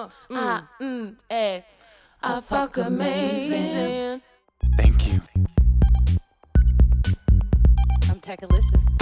Uh, mm. I, mm, ay. I fuck amazing. Thank you. I'm techalicious.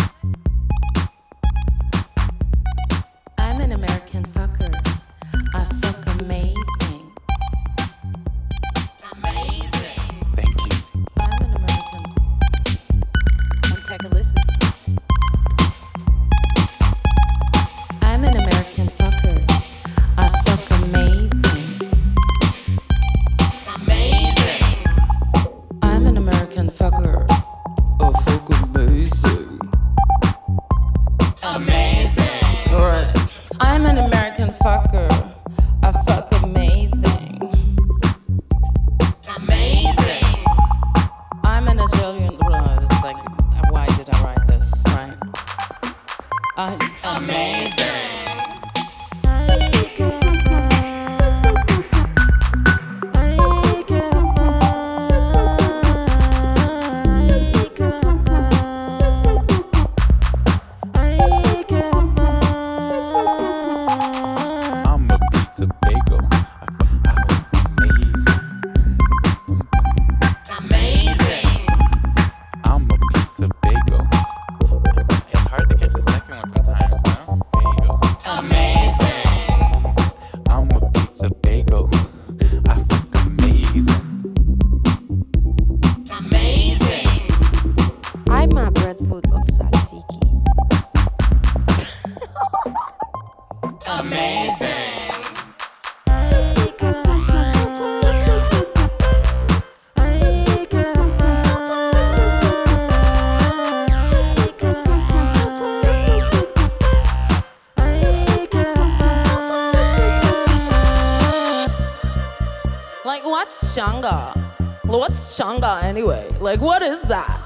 shanga anyway? Like, what is that?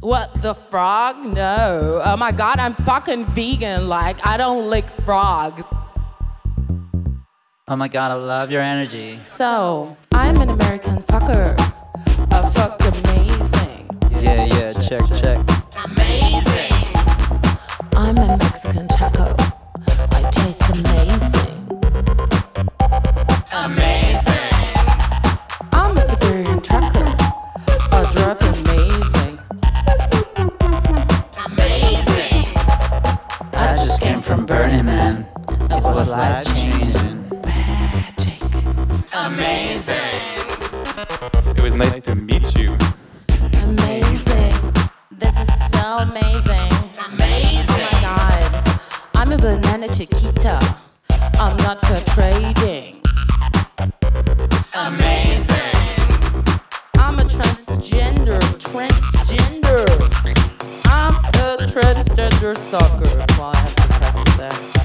What the frog? No. Oh my god, I'm fucking vegan. Like, I don't lick frogs. Oh my god, I love your energy. So, I'm an American fucker. A fuck amazing. Yeah, yeah, check, check. Havana Chiquita. I'm not for trading. Amazing. I'm a transgender, transgender. I'm a transgender sucker. Well, I have to practice that.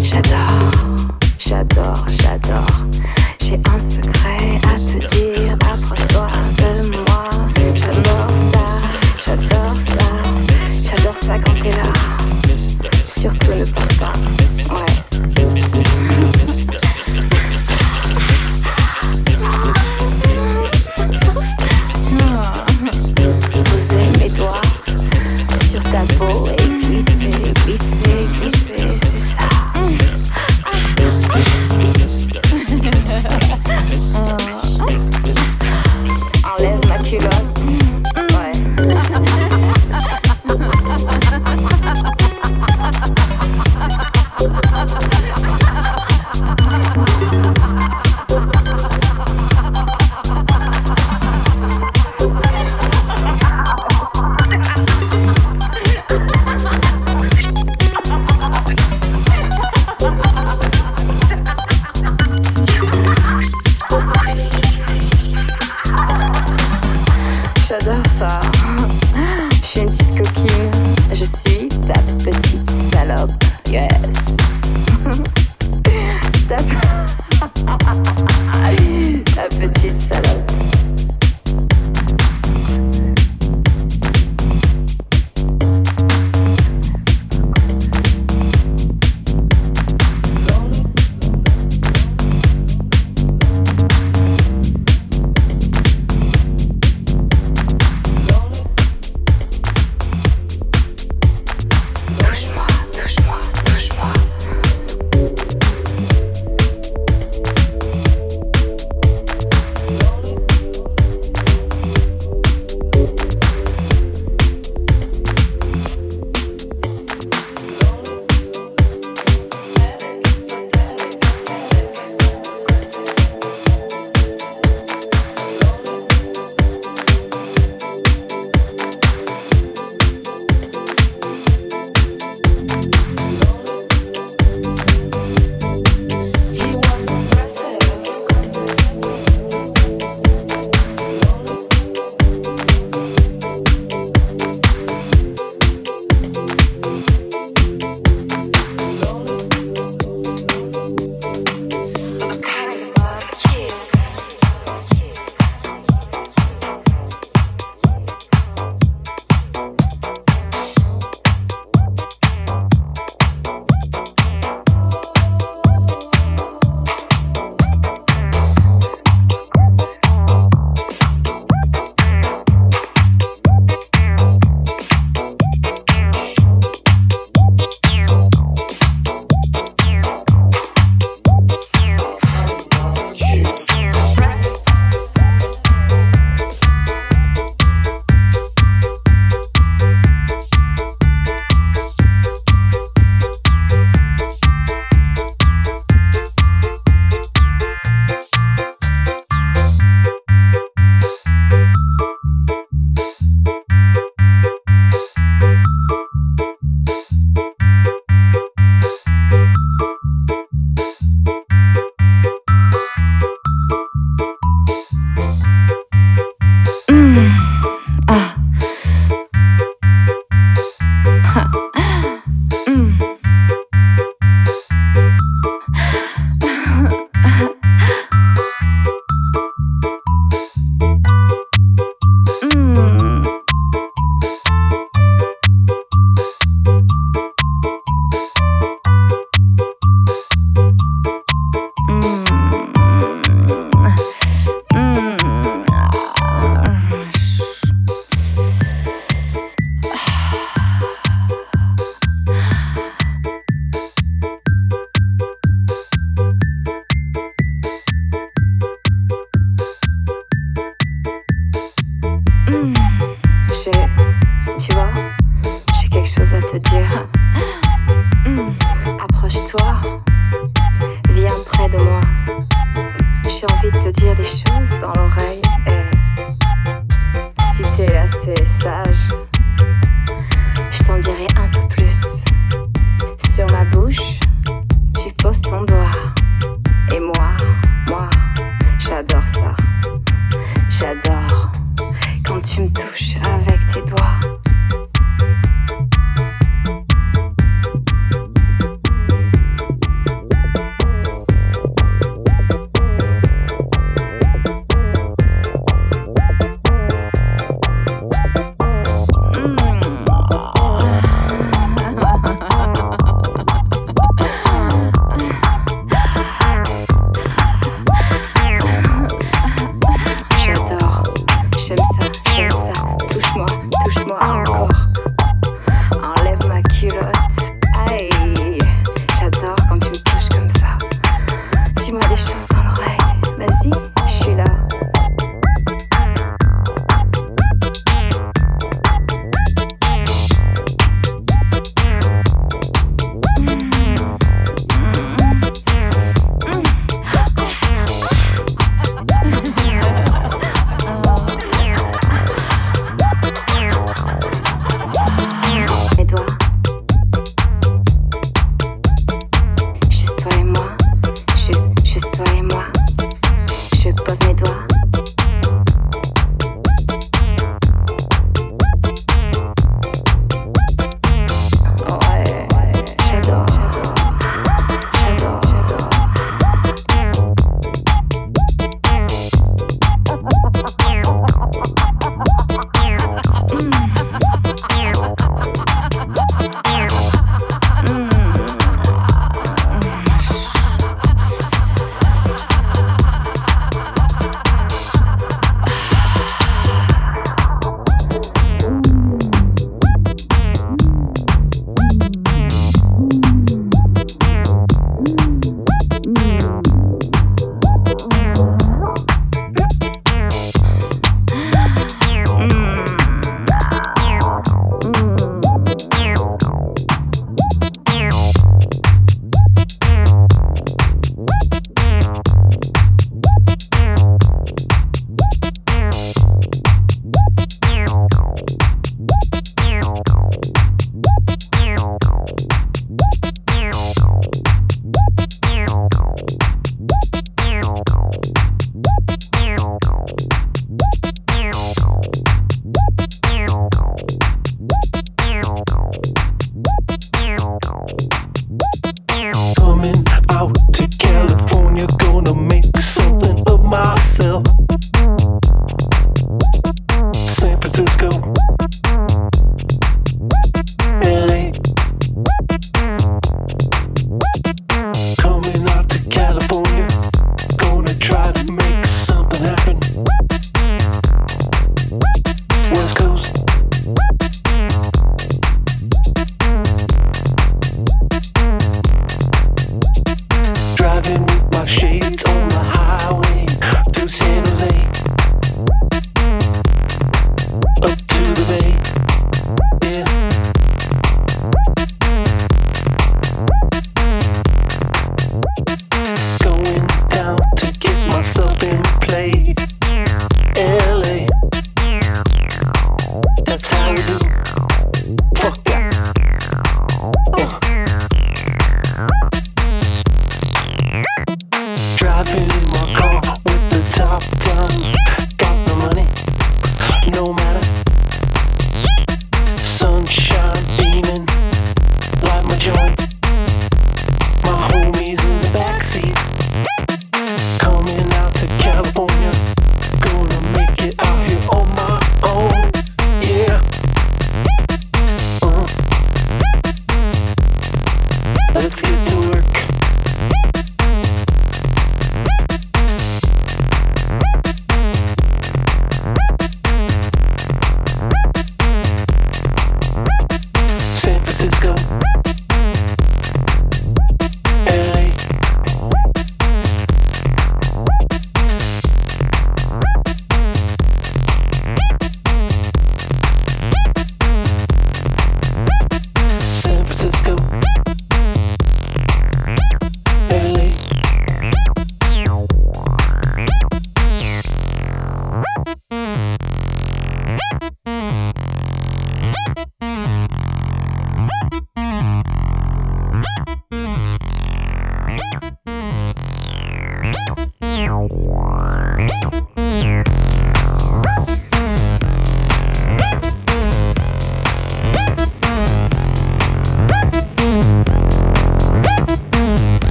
J'adore.